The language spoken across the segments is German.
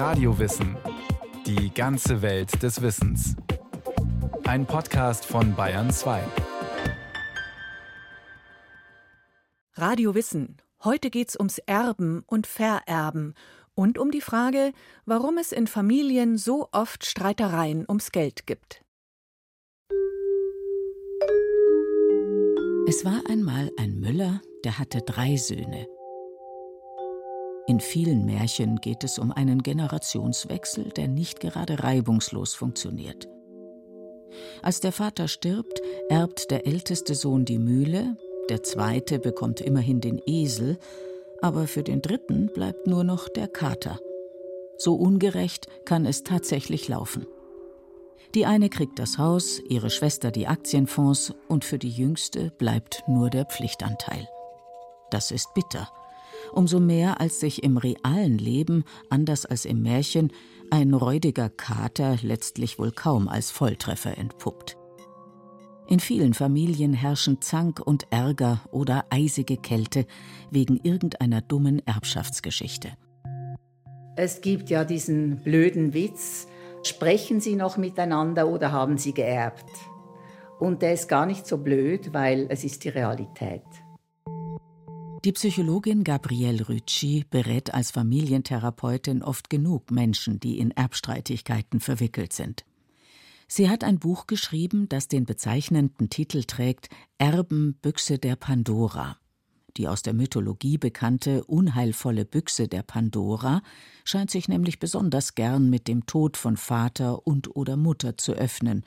Radiowissen. Die ganze Welt des Wissens. Ein Podcast von Bayern 2. Radio Wissen. Heute geht's ums Erben und Vererben und um die Frage, warum es in Familien so oft Streitereien ums Geld gibt. Es war einmal ein Müller, der hatte drei Söhne. In vielen Märchen geht es um einen Generationswechsel, der nicht gerade reibungslos funktioniert. Als der Vater stirbt, erbt der älteste Sohn die Mühle, der zweite bekommt immerhin den Esel, aber für den dritten bleibt nur noch der Kater. So ungerecht kann es tatsächlich laufen. Die eine kriegt das Haus, ihre Schwester die Aktienfonds und für die jüngste bleibt nur der Pflichtanteil. Das ist bitter umso mehr als sich im realen Leben, anders als im Märchen, ein räudiger Kater letztlich wohl kaum als Volltreffer entpuppt. In vielen Familien herrschen Zank und Ärger oder eisige Kälte wegen irgendeiner dummen Erbschaftsgeschichte. Es gibt ja diesen blöden Witz, sprechen Sie noch miteinander oder haben Sie geerbt? Und der ist gar nicht so blöd, weil es ist die Realität. Die Psychologin Gabrielle Rütschi berät als Familientherapeutin oft genug Menschen, die in Erbstreitigkeiten verwickelt sind. Sie hat ein Buch geschrieben, das den bezeichnenden Titel trägt Erben Büchse der Pandora. Die aus der Mythologie bekannte unheilvolle Büchse der Pandora scheint sich nämlich besonders gern mit dem Tod von Vater und oder Mutter zu öffnen,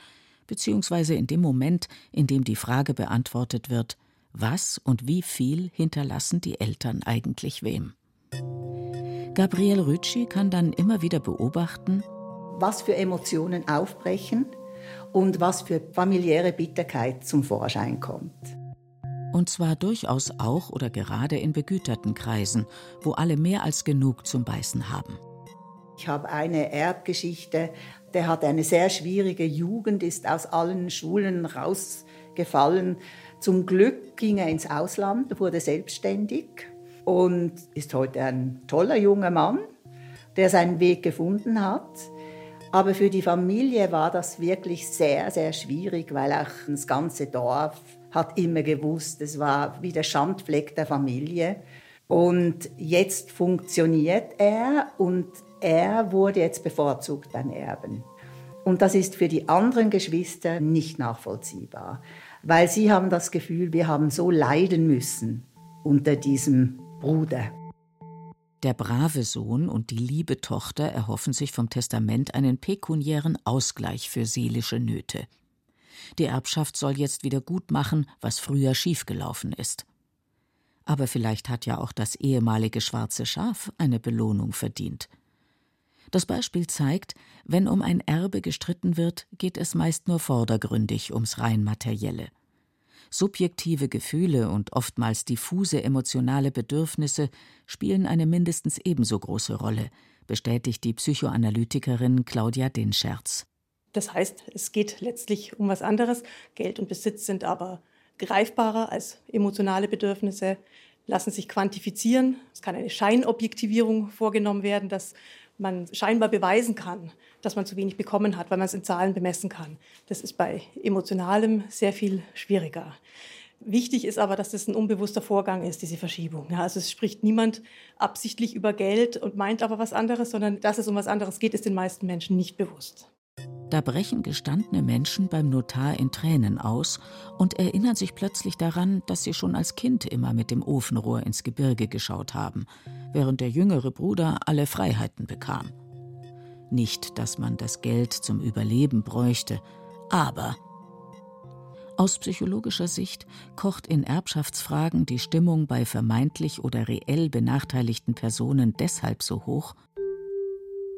beziehungsweise in dem Moment, in dem die Frage beantwortet wird, was und wie viel hinterlassen die Eltern eigentlich wem. Gabriele Rütschi kann dann immer wieder beobachten, was für Emotionen aufbrechen und was für familiäre Bitterkeit zum Vorschein kommt. Und zwar durchaus auch oder gerade in begüterten Kreisen, wo alle mehr als genug zum Beißen haben. Ich habe eine Erbgeschichte, der hat eine sehr schwierige Jugend, ist aus allen Schulen rausgefallen, zum Glück ging er ins Ausland, wurde selbstständig und ist heute ein toller junger Mann, der seinen Weg gefunden hat. Aber für die Familie war das wirklich sehr, sehr schwierig, weil auch das ganze Dorf hat immer gewusst, es war wie der Schandfleck der Familie. Und jetzt funktioniert er und er wurde jetzt bevorzugt beim Erben. Und das ist für die anderen Geschwister nicht nachvollziehbar weil sie haben das Gefühl, wir haben so leiden müssen unter diesem Bruder. Der brave Sohn und die liebe Tochter erhoffen sich vom Testament einen pekuniären Ausgleich für seelische Nöte. Die Erbschaft soll jetzt wieder gut machen, was früher schiefgelaufen ist. Aber vielleicht hat ja auch das ehemalige schwarze Schaf eine Belohnung verdient. Das Beispiel zeigt, wenn um ein Erbe gestritten wird, geht es meist nur vordergründig ums rein materielle. Subjektive Gefühle und oftmals diffuse emotionale Bedürfnisse spielen eine mindestens ebenso große Rolle, bestätigt die Psychoanalytikerin Claudia Dinscherz. Das heißt, es geht letztlich um was anderes. Geld und Besitz sind aber greifbarer als emotionale Bedürfnisse, lassen sich quantifizieren. Es kann eine Scheinobjektivierung vorgenommen werden, dass man scheinbar beweisen kann, dass man zu wenig bekommen hat, weil man es in Zahlen bemessen kann. Das ist bei emotionalem sehr viel schwieriger. Wichtig ist aber, dass das ein unbewusster Vorgang ist, diese Verschiebung. Ja, also es spricht niemand absichtlich über Geld und meint aber was anderes, sondern dass es um was anderes geht, ist den meisten Menschen nicht bewusst. Da brechen gestandene Menschen beim Notar in Tränen aus und erinnern sich plötzlich daran, dass sie schon als Kind immer mit dem Ofenrohr ins Gebirge geschaut haben, während der jüngere Bruder alle Freiheiten bekam. Nicht, dass man das Geld zum Überleben bräuchte, aber aus psychologischer Sicht kocht in Erbschaftsfragen die Stimmung bei vermeintlich oder reell benachteiligten Personen deshalb so hoch,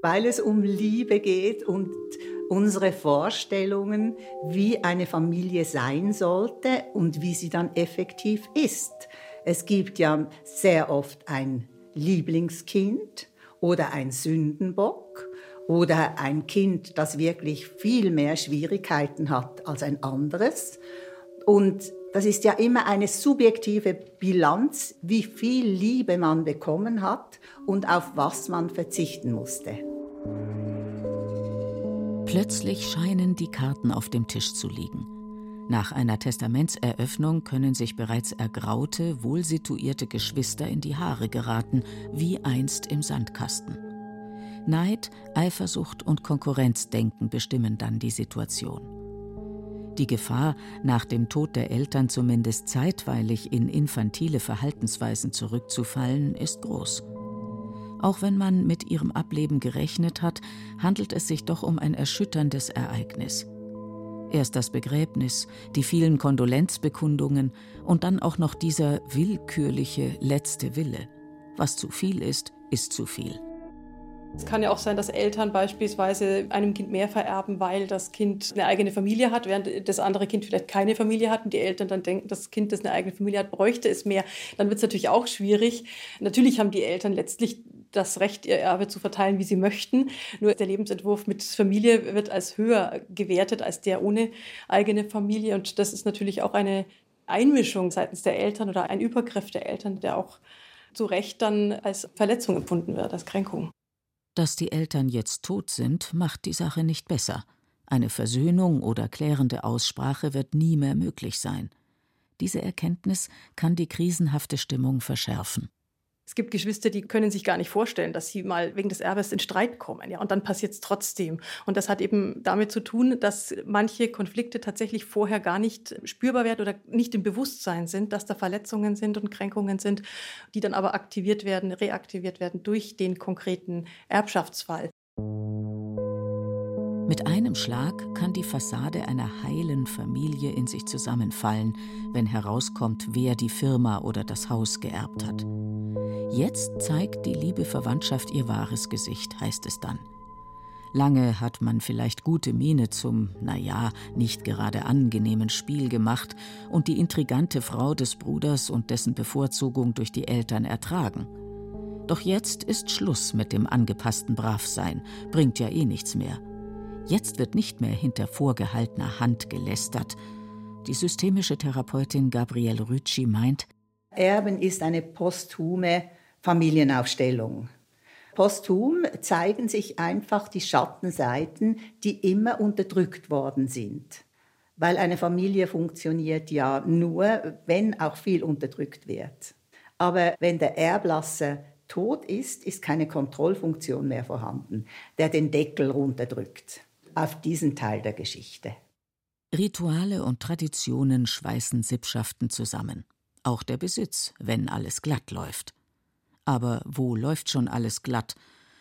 weil es um Liebe geht und unsere Vorstellungen, wie eine Familie sein sollte und wie sie dann effektiv ist. Es gibt ja sehr oft ein Lieblingskind oder ein Sündenbock oder ein Kind, das wirklich viel mehr Schwierigkeiten hat als ein anderes. Und das ist ja immer eine subjektive Bilanz, wie viel Liebe man bekommen hat und auf was man verzichten musste. Plötzlich scheinen die Karten auf dem Tisch zu liegen. Nach einer Testamentseröffnung können sich bereits ergraute, wohlsituierte Geschwister in die Haare geraten, wie einst im Sandkasten. Neid, Eifersucht und Konkurrenzdenken bestimmen dann die Situation. Die Gefahr, nach dem Tod der Eltern zumindest zeitweilig in infantile Verhaltensweisen zurückzufallen, ist groß. Auch wenn man mit ihrem Ableben gerechnet hat, handelt es sich doch um ein erschütterndes Ereignis. Erst das Begräbnis, die vielen Kondolenzbekundungen und dann auch noch dieser willkürliche letzte Wille. Was zu viel ist, ist zu viel. Es kann ja auch sein, dass Eltern beispielsweise einem Kind mehr vererben, weil das Kind eine eigene Familie hat, während das andere Kind vielleicht keine Familie hat und die Eltern dann denken, das Kind, das eine eigene Familie hat, bräuchte es mehr. Dann wird es natürlich auch schwierig. Natürlich haben die Eltern letztlich das Recht, ihr Erbe zu verteilen, wie sie möchten. Nur der Lebensentwurf mit Familie wird als höher gewertet als der ohne eigene Familie. Und das ist natürlich auch eine Einmischung seitens der Eltern oder ein Übergriff der Eltern, der auch zu Recht dann als Verletzung empfunden wird, als Kränkung. Dass die Eltern jetzt tot sind, macht die Sache nicht besser. Eine Versöhnung oder klärende Aussprache wird nie mehr möglich sein. Diese Erkenntnis kann die krisenhafte Stimmung verschärfen. Es gibt Geschwister, die können sich gar nicht vorstellen, dass sie mal wegen des Erbes in Streit kommen. Ja, und dann passiert es trotzdem. Und das hat eben damit zu tun, dass manche Konflikte tatsächlich vorher gar nicht spürbar werden oder nicht im Bewusstsein sind, dass da Verletzungen sind und Kränkungen sind, die dann aber aktiviert werden, reaktiviert werden durch den konkreten Erbschaftsfall. Mit einem Schlag kann die Fassade einer heilen Familie in sich zusammenfallen, wenn herauskommt, wer die Firma oder das Haus geerbt hat. Jetzt zeigt die liebe Verwandtschaft ihr wahres Gesicht, heißt es dann. Lange hat man vielleicht gute Miene zum, naja, nicht gerade angenehmen Spiel gemacht und die intrigante Frau des Bruders und dessen Bevorzugung durch die Eltern ertragen. Doch jetzt ist Schluss mit dem angepassten Bravsein, bringt ja eh nichts mehr. Jetzt wird nicht mehr hinter vorgehaltener Hand gelästert. Die systemische Therapeutin Gabrielle Rütschi meint, Erben ist eine posthume Familienaufstellung. Posthum zeigen sich einfach die Schattenseiten, die immer unterdrückt worden sind. Weil eine Familie funktioniert ja nur, wenn auch viel unterdrückt wird. Aber wenn der Erblasser tot ist, ist keine Kontrollfunktion mehr vorhanden, der den Deckel runterdrückt auf diesen Teil der Geschichte. Rituale und Traditionen schweißen Sippschaften zusammen. Auch der Besitz, wenn alles glatt läuft. Aber wo läuft schon alles glatt?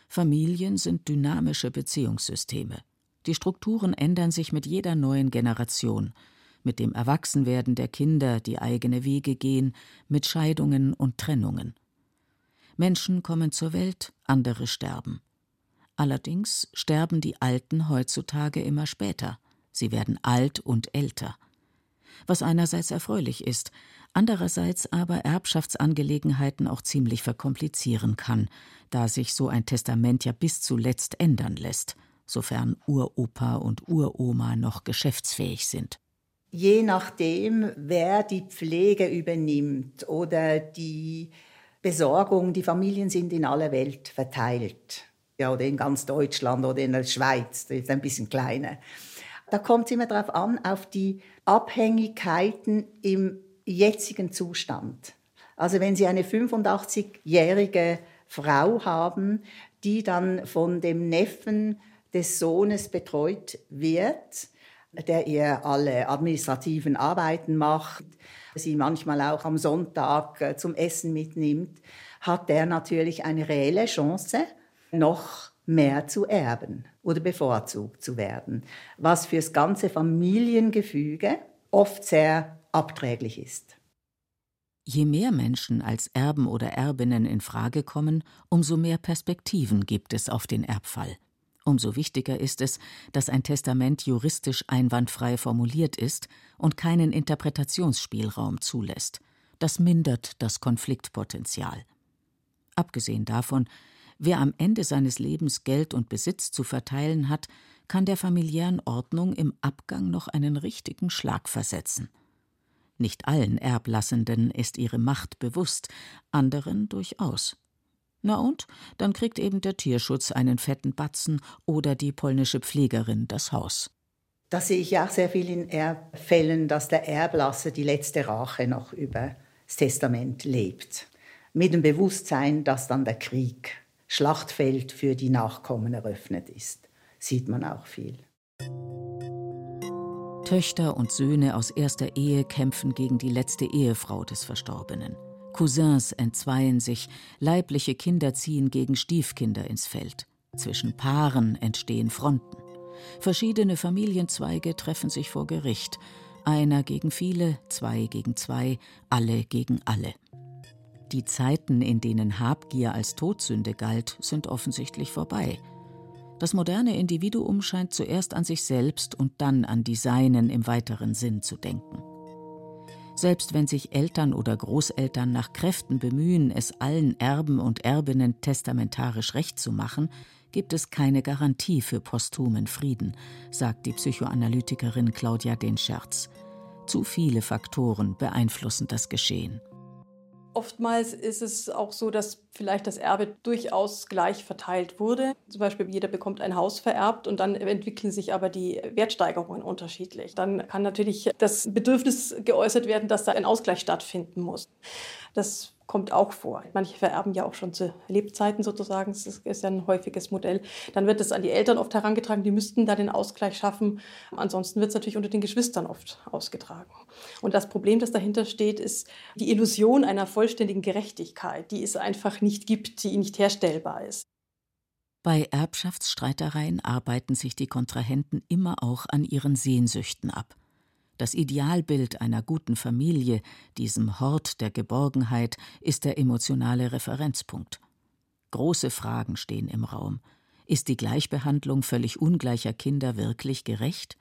Familien sind dynamische Beziehungssysteme. Die Strukturen ändern sich mit jeder neuen Generation, mit dem Erwachsenwerden der Kinder, die eigene Wege gehen, mit Scheidungen und Trennungen. Menschen kommen zur Welt, andere sterben. Allerdings sterben die Alten heutzutage immer später. Sie werden alt und älter. Was einerseits erfreulich ist, andererseits aber Erbschaftsangelegenheiten auch ziemlich verkomplizieren kann, da sich so ein Testament ja bis zuletzt ändern lässt, sofern Uropa und Uroma noch geschäftsfähig sind. Je nachdem, wer die Pflege übernimmt oder die Besorgung, die Familien sind in aller Welt verteilt. Ja, oder in ganz Deutschland oder in der Schweiz, das ist ein bisschen kleiner. Da kommt es immer darauf an, auf die Abhängigkeiten im jetzigen Zustand. Also wenn Sie eine 85-jährige Frau haben, die dann von dem Neffen des Sohnes betreut wird, der ihr alle administrativen Arbeiten macht, sie manchmal auch am Sonntag äh, zum Essen mitnimmt, hat der natürlich eine reelle Chance, noch mehr zu erben oder bevorzugt zu werden, was fürs ganze Familiengefüge oft sehr abträglich ist. Je mehr Menschen als Erben oder Erbinnen in Frage kommen, umso mehr Perspektiven gibt es auf den Erbfall. Umso wichtiger ist es, dass ein Testament juristisch einwandfrei formuliert ist und keinen Interpretationsspielraum zulässt. Das mindert das Konfliktpotenzial. Abgesehen davon, wer am Ende seines Lebens Geld und Besitz zu verteilen hat, kann der familiären Ordnung im Abgang noch einen richtigen Schlag versetzen. Nicht allen Erblassenden ist ihre Macht bewusst, anderen durchaus. Na und? Dann kriegt eben der Tierschutz einen fetten Batzen oder die polnische Pflegerin das Haus. Das sehe ich auch sehr viel in Erbfällen, dass der Erblasser die letzte Rache noch über das Testament lebt. Mit dem Bewusstsein, dass dann der Krieg, Schlachtfeld für die Nachkommen eröffnet ist. Sieht man auch viel. Töchter und Söhne aus erster Ehe kämpfen gegen die letzte Ehefrau des Verstorbenen. Cousins entzweien sich, leibliche Kinder ziehen gegen Stiefkinder ins Feld. Zwischen Paaren entstehen Fronten. Verschiedene Familienzweige treffen sich vor Gericht. Einer gegen viele, zwei gegen zwei, alle gegen alle. Die Zeiten, in denen Habgier als Todsünde galt, sind offensichtlich vorbei. Das moderne Individuum scheint zuerst an sich selbst und dann an die Seinen im weiteren Sinn zu denken. Selbst wenn sich Eltern oder Großeltern nach Kräften bemühen, es allen Erben und Erbinnen testamentarisch recht zu machen, gibt es keine Garantie für posthumen Frieden, sagt die Psychoanalytikerin Claudia Denscherz. Zu viele Faktoren beeinflussen das Geschehen. Oftmals ist es auch so, dass vielleicht das Erbe durchaus gleich verteilt wurde. Zum Beispiel jeder bekommt ein Haus vererbt und dann entwickeln sich aber die Wertsteigerungen unterschiedlich. Dann kann natürlich das Bedürfnis geäußert werden, dass da ein Ausgleich stattfinden muss. Das kommt auch vor. Manche vererben ja auch schon zu Lebzeiten sozusagen. Das ist ja ein häufiges Modell. Dann wird es an die Eltern oft herangetragen, die müssten da den Ausgleich schaffen. Ansonsten wird es natürlich unter den Geschwistern oft ausgetragen. Und das Problem, das dahinter steht, ist die Illusion einer vollständigen Gerechtigkeit, die es einfach nicht gibt, die nicht herstellbar ist. Bei Erbschaftsstreitereien arbeiten sich die Kontrahenten immer auch an ihren Sehnsüchten ab. Das Idealbild einer guten Familie, diesem Hort der Geborgenheit, ist der emotionale Referenzpunkt. Große Fragen stehen im Raum. Ist die Gleichbehandlung völlig ungleicher Kinder wirklich gerecht?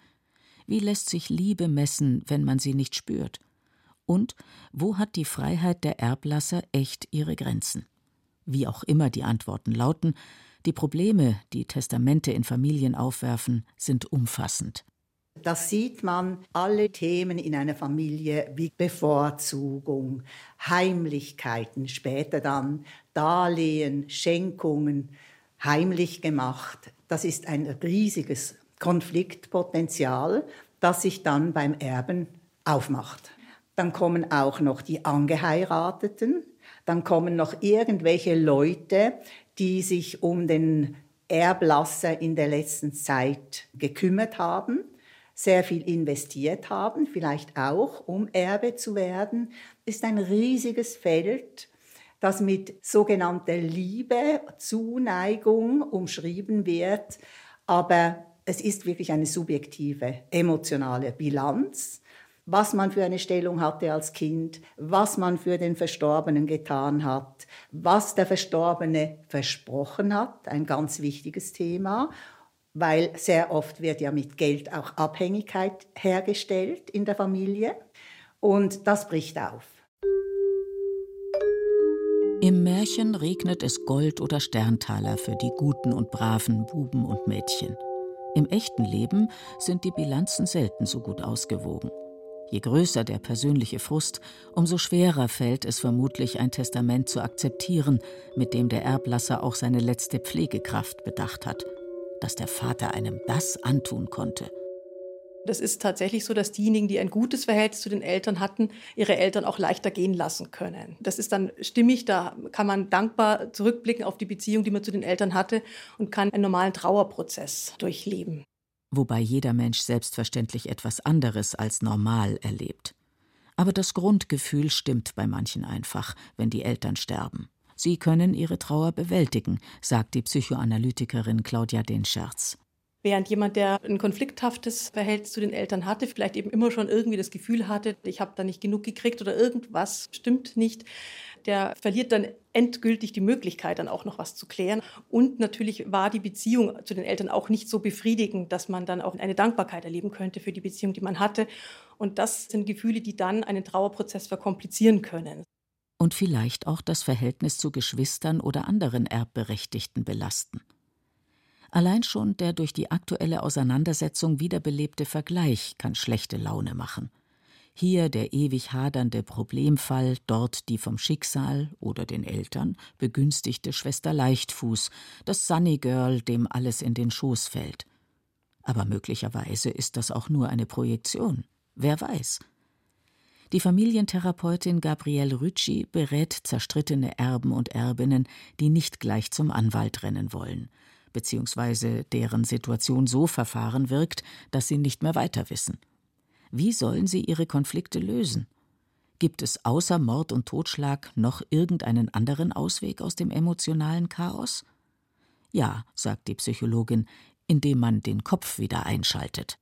Wie lässt sich Liebe messen, wenn man sie nicht spürt? Und wo hat die Freiheit der Erblasser echt ihre Grenzen? Wie auch immer die Antworten lauten, die Probleme, die Testamente in Familien aufwerfen, sind umfassend. Da sieht man alle Themen in einer Familie wie Bevorzugung, Heimlichkeiten, später dann Darlehen, Schenkungen, heimlich gemacht. Das ist ein riesiges Konfliktpotenzial, das sich dann beim Erben aufmacht. Dann kommen auch noch die Angeheirateten, dann kommen noch irgendwelche Leute, die sich um den Erblasser in der letzten Zeit gekümmert haben sehr viel investiert haben, vielleicht auch, um Erbe zu werden, ist ein riesiges Feld, das mit sogenannter Liebe, Zuneigung umschrieben wird. Aber es ist wirklich eine subjektive, emotionale Bilanz, was man für eine Stellung hatte als Kind, was man für den Verstorbenen getan hat, was der Verstorbene versprochen hat, ein ganz wichtiges Thema, weil sehr oft wird ja mit Geld auch Abhängigkeit hergestellt in der Familie und das bricht auf. Im Märchen regnet es Gold oder Sterntaler für die guten und braven Buben und Mädchen. Im echten Leben sind die Bilanzen selten so gut ausgewogen. Je größer der persönliche Frust, umso schwerer fällt es vermutlich, ein Testament zu akzeptieren, mit dem der Erblasser auch seine letzte Pflegekraft bedacht hat dass der Vater einem das antun konnte. Das ist tatsächlich so, dass diejenigen, die ein gutes Verhältnis zu den Eltern hatten, ihre Eltern auch leichter gehen lassen können. Das ist dann stimmig, da kann man dankbar zurückblicken auf die Beziehung, die man zu den Eltern hatte und kann einen normalen Trauerprozess durchleben. Wobei jeder Mensch selbstverständlich etwas anderes als normal erlebt. Aber das Grundgefühl stimmt bei manchen einfach, wenn die Eltern sterben. Sie können ihre Trauer bewältigen, sagt die Psychoanalytikerin Claudia Denscherz. Während jemand, der ein konflikthaftes Verhältnis zu den Eltern hatte, vielleicht eben immer schon irgendwie das Gefühl hatte, ich habe da nicht genug gekriegt oder irgendwas stimmt nicht, der verliert dann endgültig die Möglichkeit, dann auch noch was zu klären. Und natürlich war die Beziehung zu den Eltern auch nicht so befriedigend, dass man dann auch eine Dankbarkeit erleben könnte für die Beziehung, die man hatte. Und das sind Gefühle, die dann einen Trauerprozess verkomplizieren können und vielleicht auch das Verhältnis zu Geschwistern oder anderen Erbberechtigten belasten. Allein schon der durch die aktuelle Auseinandersetzung wiederbelebte Vergleich kann schlechte Laune machen. Hier der ewig hadernde Problemfall, dort die vom Schicksal oder den Eltern begünstigte Schwester Leichtfuß, das Sunny Girl, dem alles in den Schoß fällt. Aber möglicherweise ist das auch nur eine Projektion. Wer weiß? Die Familientherapeutin Gabrielle Rütschi berät zerstrittene Erben und Erbinnen, die nicht gleich zum Anwalt rennen wollen, beziehungsweise deren Situation so verfahren wirkt, dass sie nicht mehr weiter wissen. Wie sollen sie ihre Konflikte lösen? Gibt es außer Mord und Totschlag noch irgendeinen anderen Ausweg aus dem emotionalen Chaos? Ja, sagt die Psychologin, indem man den Kopf wieder einschaltet.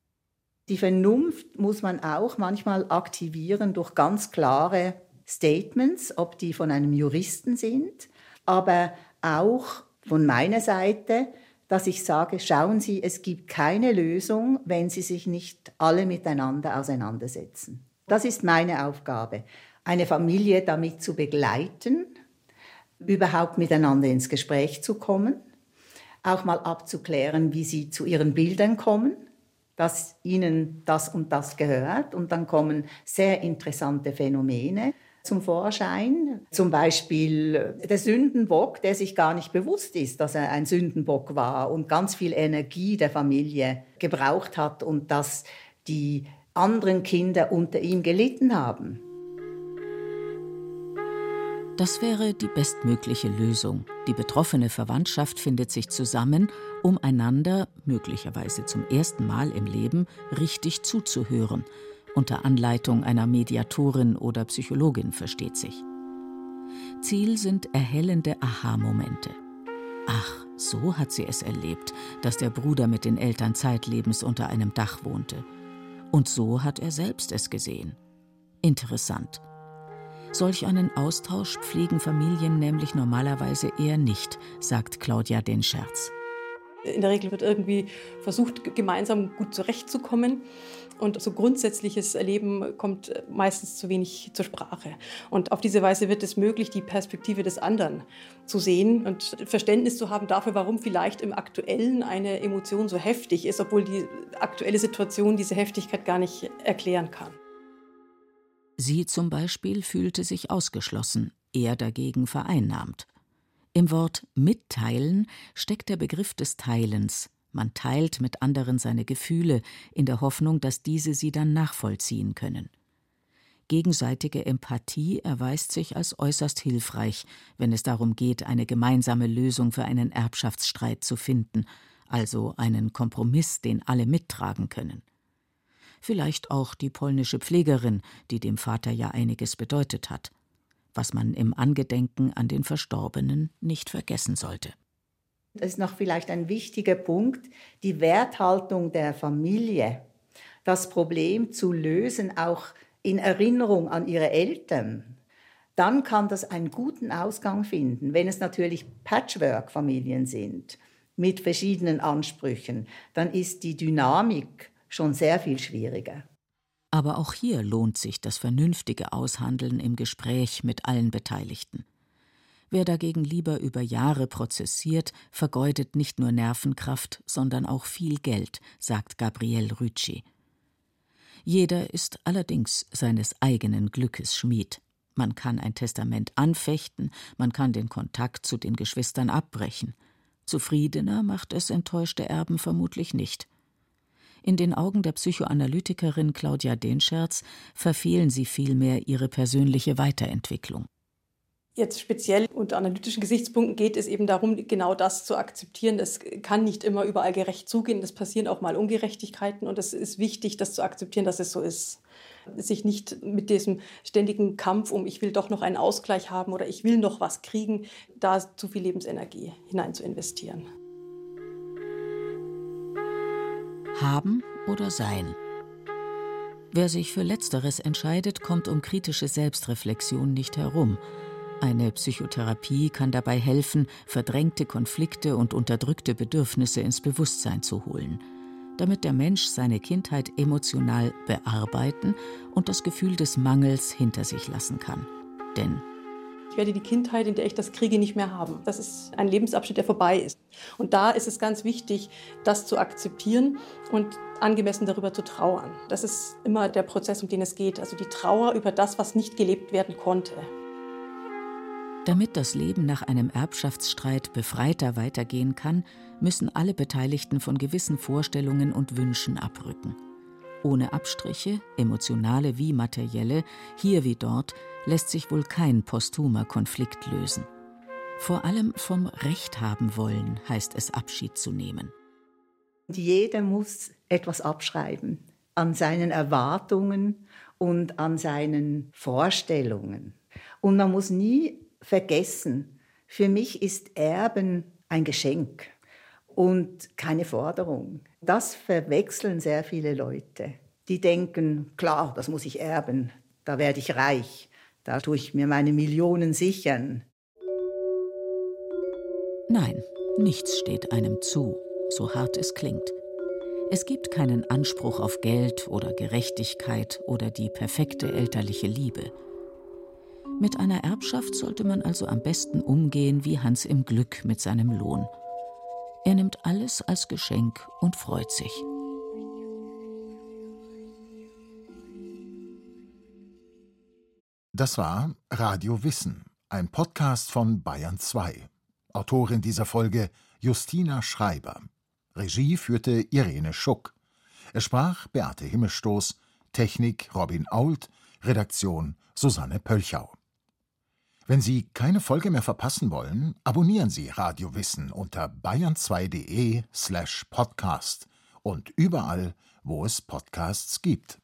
Die Vernunft muss man auch manchmal aktivieren durch ganz klare Statements, ob die von einem Juristen sind, aber auch von meiner Seite dass ich sage, schauen Sie, es gibt keine Lösung, wenn Sie sich nicht alle miteinander auseinandersetzen. Das ist meine Aufgabe, eine Familie damit zu begleiten, überhaupt miteinander ins Gespräch zu kommen, auch mal abzuklären, wie sie zu ihren Bildern kommen, dass ihnen das und das gehört. Und dann kommen sehr interessante Phänomene zum Vorschein. Zum Beispiel der Sündenbock, der sich gar nicht bewusst ist, dass er ein Sündenbock war und ganz viel Energie der Familie gebraucht hat und dass die anderen Kinder unter ihm gelitten haben. Das wäre die bestmögliche Lösung. Die betroffene Verwandtschaft findet sich zusammen, um einander, möglicherweise zum ersten Mal im Leben, richtig zuzuhören unter Anleitung einer Mediatorin oder Psychologin versteht sich. Ziel sind erhellende Aha-Momente. Ach, so hat sie es erlebt, dass der Bruder mit den Eltern zeitlebens unter einem Dach wohnte. Und so hat er selbst es gesehen. Interessant. Solch einen Austausch pflegen Familien nämlich normalerweise eher nicht, sagt Claudia den Scherz. In der Regel wird irgendwie versucht, gemeinsam gut zurechtzukommen. Und so grundsätzliches Erleben kommt meistens zu wenig zur Sprache. Und auf diese Weise wird es möglich, die Perspektive des anderen zu sehen und Verständnis zu haben dafür, warum vielleicht im Aktuellen eine Emotion so heftig ist, obwohl die aktuelle Situation diese Heftigkeit gar nicht erklären kann. Sie zum Beispiel fühlte sich ausgeschlossen, er dagegen vereinnahmt. Im Wort mitteilen steckt der Begriff des Teilens, man teilt mit anderen seine Gefühle in der Hoffnung, dass diese sie dann nachvollziehen können. Gegenseitige Empathie erweist sich als äußerst hilfreich, wenn es darum geht, eine gemeinsame Lösung für einen Erbschaftsstreit zu finden, also einen Kompromiss, den alle mittragen können. Vielleicht auch die polnische Pflegerin, die dem Vater ja einiges bedeutet hat, was man im Angedenken an den Verstorbenen nicht vergessen sollte. Das ist noch vielleicht ein wichtiger Punkt, die Werthaltung der Familie, das Problem zu lösen, auch in Erinnerung an ihre Eltern. Dann kann das einen guten Ausgang finden. Wenn es natürlich Patchwork-Familien sind mit verschiedenen Ansprüchen, dann ist die Dynamik schon sehr viel schwieriger. Aber auch hier lohnt sich das vernünftige Aushandeln im Gespräch mit allen Beteiligten. Wer dagegen lieber über Jahre prozessiert, vergeudet nicht nur Nervenkraft, sondern auch viel Geld, sagt Gabriel Rütschi. Jeder ist allerdings seines eigenen Glückes Schmied. Man kann ein Testament anfechten, man kann den Kontakt zu den Geschwistern abbrechen. Zufriedener macht es enttäuschte Erben vermutlich nicht. In den Augen der Psychoanalytikerin Claudia Denscherz verfehlen sie vielmehr ihre persönliche Weiterentwicklung. Jetzt speziell unter analytischen Gesichtspunkten geht es eben darum, genau das zu akzeptieren. Das kann nicht immer überall gerecht zugehen. Es passieren auch mal Ungerechtigkeiten und es ist wichtig, das zu akzeptieren, dass es so ist. Sich nicht mit diesem ständigen Kampf um, ich will doch noch einen Ausgleich haben oder ich will noch was kriegen, da zu viel Lebensenergie hinein zu investieren. Haben oder sein? Wer sich für Letzteres entscheidet, kommt um kritische Selbstreflexion nicht herum. Eine Psychotherapie kann dabei helfen, verdrängte Konflikte und unterdrückte Bedürfnisse ins Bewusstsein zu holen, damit der Mensch seine Kindheit emotional bearbeiten und das Gefühl des Mangels hinter sich lassen kann. Denn Ich werde die Kindheit, in der ich das kriege, nicht mehr haben. Das ist ein Lebensabschnitt, der vorbei ist. Und da ist es ganz wichtig, das zu akzeptieren und angemessen darüber zu trauern. Das ist immer der Prozess, um den es geht. Also die Trauer über das, was nicht gelebt werden konnte. Damit das Leben nach einem Erbschaftsstreit befreiter weitergehen kann, müssen alle Beteiligten von gewissen Vorstellungen und Wünschen abrücken. Ohne Abstriche, emotionale wie materielle, hier wie dort, lässt sich wohl kein posthumer Konflikt lösen. Vor allem vom Recht haben wollen heißt es Abschied zu nehmen. Jeder muss etwas abschreiben an seinen Erwartungen und an seinen Vorstellungen. Und man muss nie vergessen, für mich ist Erben ein Geschenk und keine Forderung. Das verwechseln sehr viele Leute. Die denken, klar, das muss ich erben, da werde ich reich, da tue ich mir meine Millionen sichern. Nein, nichts steht einem zu, so hart es klingt. Es gibt keinen Anspruch auf Geld oder Gerechtigkeit oder die perfekte elterliche Liebe. Mit einer Erbschaft sollte man also am besten umgehen wie Hans im Glück mit seinem Lohn. Er nimmt alles als Geschenk und freut sich. Das war Radio Wissen, ein Podcast von Bayern 2. Autorin dieser Folge Justina Schreiber. Regie führte Irene Schuck. Es sprach Beate Himmelstoß, Technik Robin Ault, Redaktion Susanne Pölchau. Wenn Sie keine Folge mehr verpassen wollen, abonnieren Sie Radio Wissen unter bayern2.de slash podcast und überall, wo es Podcasts gibt.